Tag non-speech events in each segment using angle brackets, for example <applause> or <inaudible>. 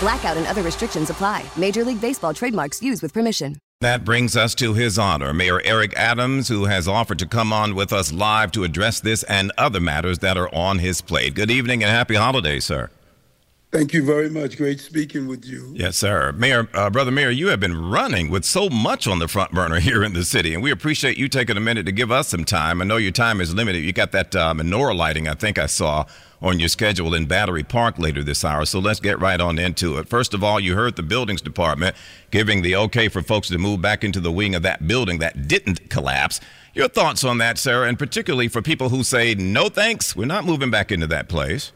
Blackout and other restrictions apply. Major League Baseball trademarks used with permission. That brings us to his honor, Mayor Eric Adams, who has offered to come on with us live to address this and other matters that are on his plate. Good evening and happy holidays, sir. Thank you very much. Great speaking with you. Yes, sir. Mayor, uh, Brother Mayor, you have been running with so much on the front burner <laughs> here in the city, and we appreciate you taking a minute to give us some time. I know your time is limited. You got that uh, menorah lighting, I think I saw on your schedule in Battery Park later this hour. So let's get right on into it. First of all, you heard the buildings department giving the okay for folks to move back into the wing of that building that didn't collapse. Your thoughts on that, Sarah, and particularly for people who say, no thanks, we're not moving back into that place.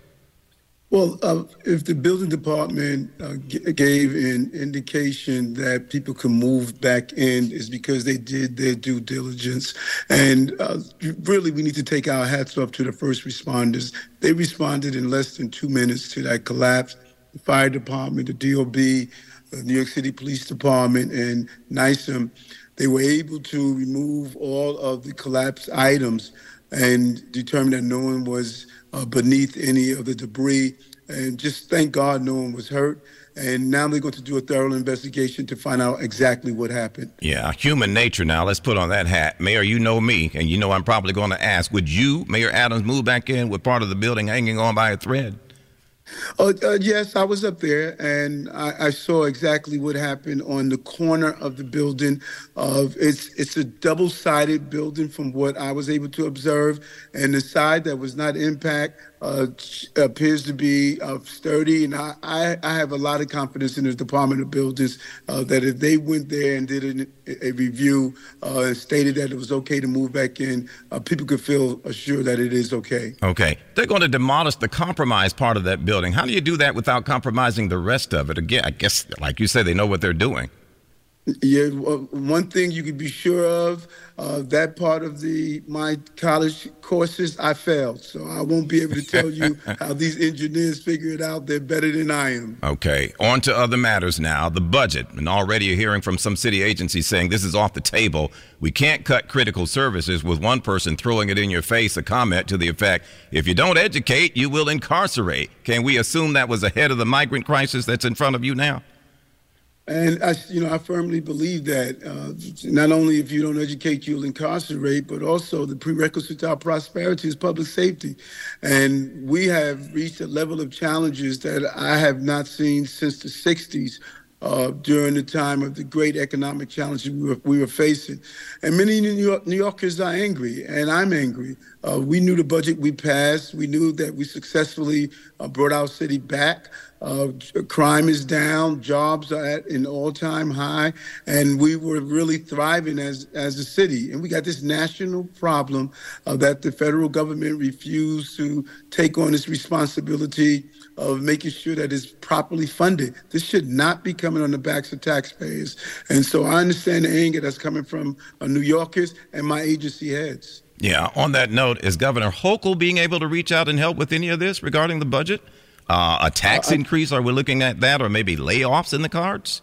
Well, uh, if the building department uh, g- gave an indication that people can move back in, is because they did their due diligence. And uh, really, we need to take our hats off to the first responders. They responded in less than two minutes to that collapse. The fire department, the DOB, the New York City Police Department, and NYCEM, they were able to remove all of the collapsed items and determined that no one was uh, beneath any of the debris. And just thank God no one was hurt. And now they're going to do a thorough investigation to find out exactly what happened. Yeah, human nature now. Let's put on that hat. Mayor, you know me, and you know I'm probably going to ask would you, Mayor Adams, move back in with part of the building hanging on by a thread? Uh, uh, yes, I was up there and I, I, saw exactly what happened on the corner of the building. Uh, it's it's a double-sided building from what I was able to observe, and the side that was not impact uh, appears to be uh, sturdy. And I, I, I, have a lot of confidence in the Department of Buildings uh, that if they went there and did an, a review and stated that it was okay to move back in, people could feel assured that it is okay. Okay, they're going to demolish the compromise part of that building building. How do you do that without compromising the rest of it? Again, I guess, like you said, they know what they're doing. Yeah, one thing you can be sure of, uh, that part of the my college courses I failed, so I won't be able to tell you <laughs> how these engineers figure it out. They're better than I am. Okay, on to other matters now. The budget, and already you're hearing from some city agencies saying this is off the table. We can't cut critical services with one person throwing it in your face. A comment to the effect, "If you don't educate, you will incarcerate." Can we assume that was ahead of the migrant crisis that's in front of you now? And I, you know, I firmly believe that uh, not only if you don't educate, you'll incarcerate, but also the prerequisite to our prosperity is public safety. And we have reached a level of challenges that I have not seen since the 60s. Uh, during the time of the great economic challenges we were, we were facing. And many New, York, New Yorkers are angry, and I'm angry. Uh, we knew the budget we passed. We knew that we successfully uh, brought our city back. Uh, crime is down, jobs are at an all-time high, and we were really thriving as as a city. And we got this national problem uh, that the federal government refused to take on its responsibility of making sure that it's properly funded. This should not be coming on the backs of taxpayers. And so I understand the anger that's coming from uh, New Yorkers and my agency heads. Yeah. On that note, is Governor Hochul being able to reach out and help with any of this regarding the budget? Uh, a tax uh, increase? Are we looking at that, or maybe layoffs in the cards?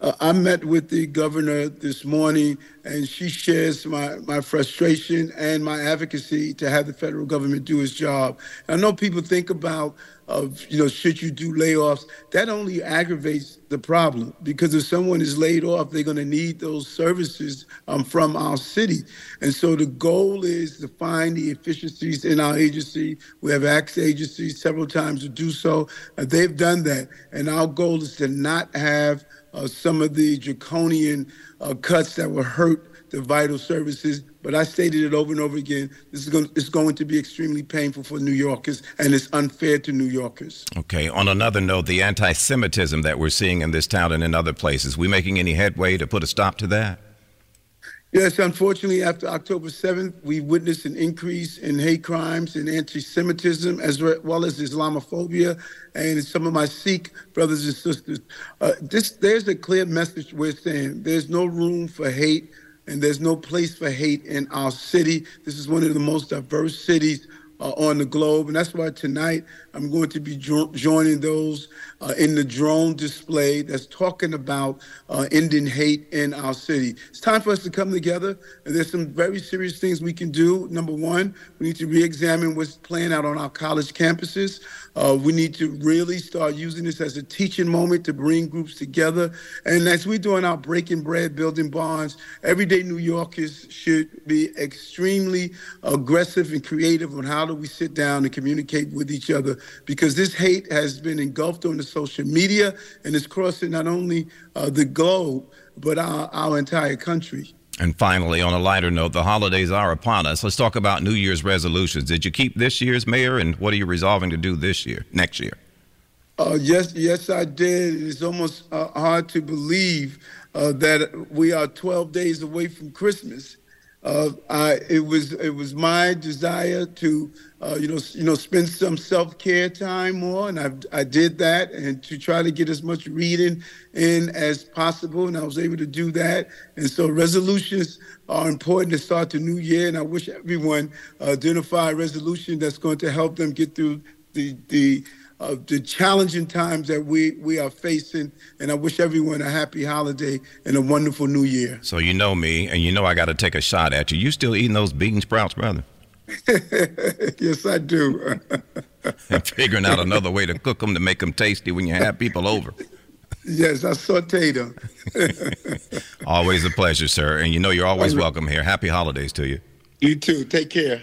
Uh, I met with the governor this morning, and she shares my, my frustration and my advocacy to have the federal government do its job. I know people think about of you know should you do layoffs that only aggravates the problem. Because if someone is laid off they're going to need those services um, from our city. And so the goal is to find the efficiencies in our agency. We have asked agencies several times to do so uh, they've done that. And our goal is to not have uh, some of the draconian uh, cuts that will hurt the vital services. But I stated it over and over again. This is going, it's going to be extremely painful for New Yorkers, and it's unfair to New Yorkers. Okay. On another note, the anti-Semitism that we're seeing in this town and in other places, we making any headway to put a stop to that? Yes, unfortunately, after October 7th, we witnessed an increase in hate crimes and anti Semitism, as well as Islamophobia, and some of my Sikh brothers and sisters. Uh, this, there's a clear message we're saying there's no room for hate, and there's no place for hate in our city. This is one of the most diverse cities uh, on the globe. And that's why tonight I'm going to be jo- joining those uh, in the drone display that's talking about uh, ending hate in our city. It's time for us to come together, and there's some very serious things we can do. Number one, we need to re examine what's playing out on our college campuses. Uh, we need to really start using this as a teaching moment to bring groups together. And as we're doing our breaking bread, building bonds, everyday New Yorkers should be extremely aggressive and creative on how do we sit down and communicate with each other because this hate has been engulfed on the social media and it's crossing not only uh, the globe, but our, our entire country. And finally, on a lighter note, the holidays are upon us. Let's talk about New Year's resolutions. Did you keep this year's mayor, and what are you resolving to do this year, next year? Uh, yes, yes, I did. It's almost uh, hard to believe uh, that we are 12 days away from Christmas. Uh, I, it was it was my desire to uh, you know you know spend some self care time more, and I I did that, and to try to get as much reading in as possible, and I was able to do that. And so resolutions are important to start the new year, and I wish everyone uh, identify a resolution that's going to help them get through the the of the challenging times that we, we are facing. And I wish everyone a happy holiday and a wonderful new year. So you know me, and you know I got to take a shot at you. You still eating those bean sprouts, brother? <laughs> yes, I do. <laughs> and figuring out another way to cook them to make them tasty when you have people over. Yes, I sauteed them. <laughs> always a pleasure, sir. And you know you're always welcome here. Happy holidays to you. You too. Take care.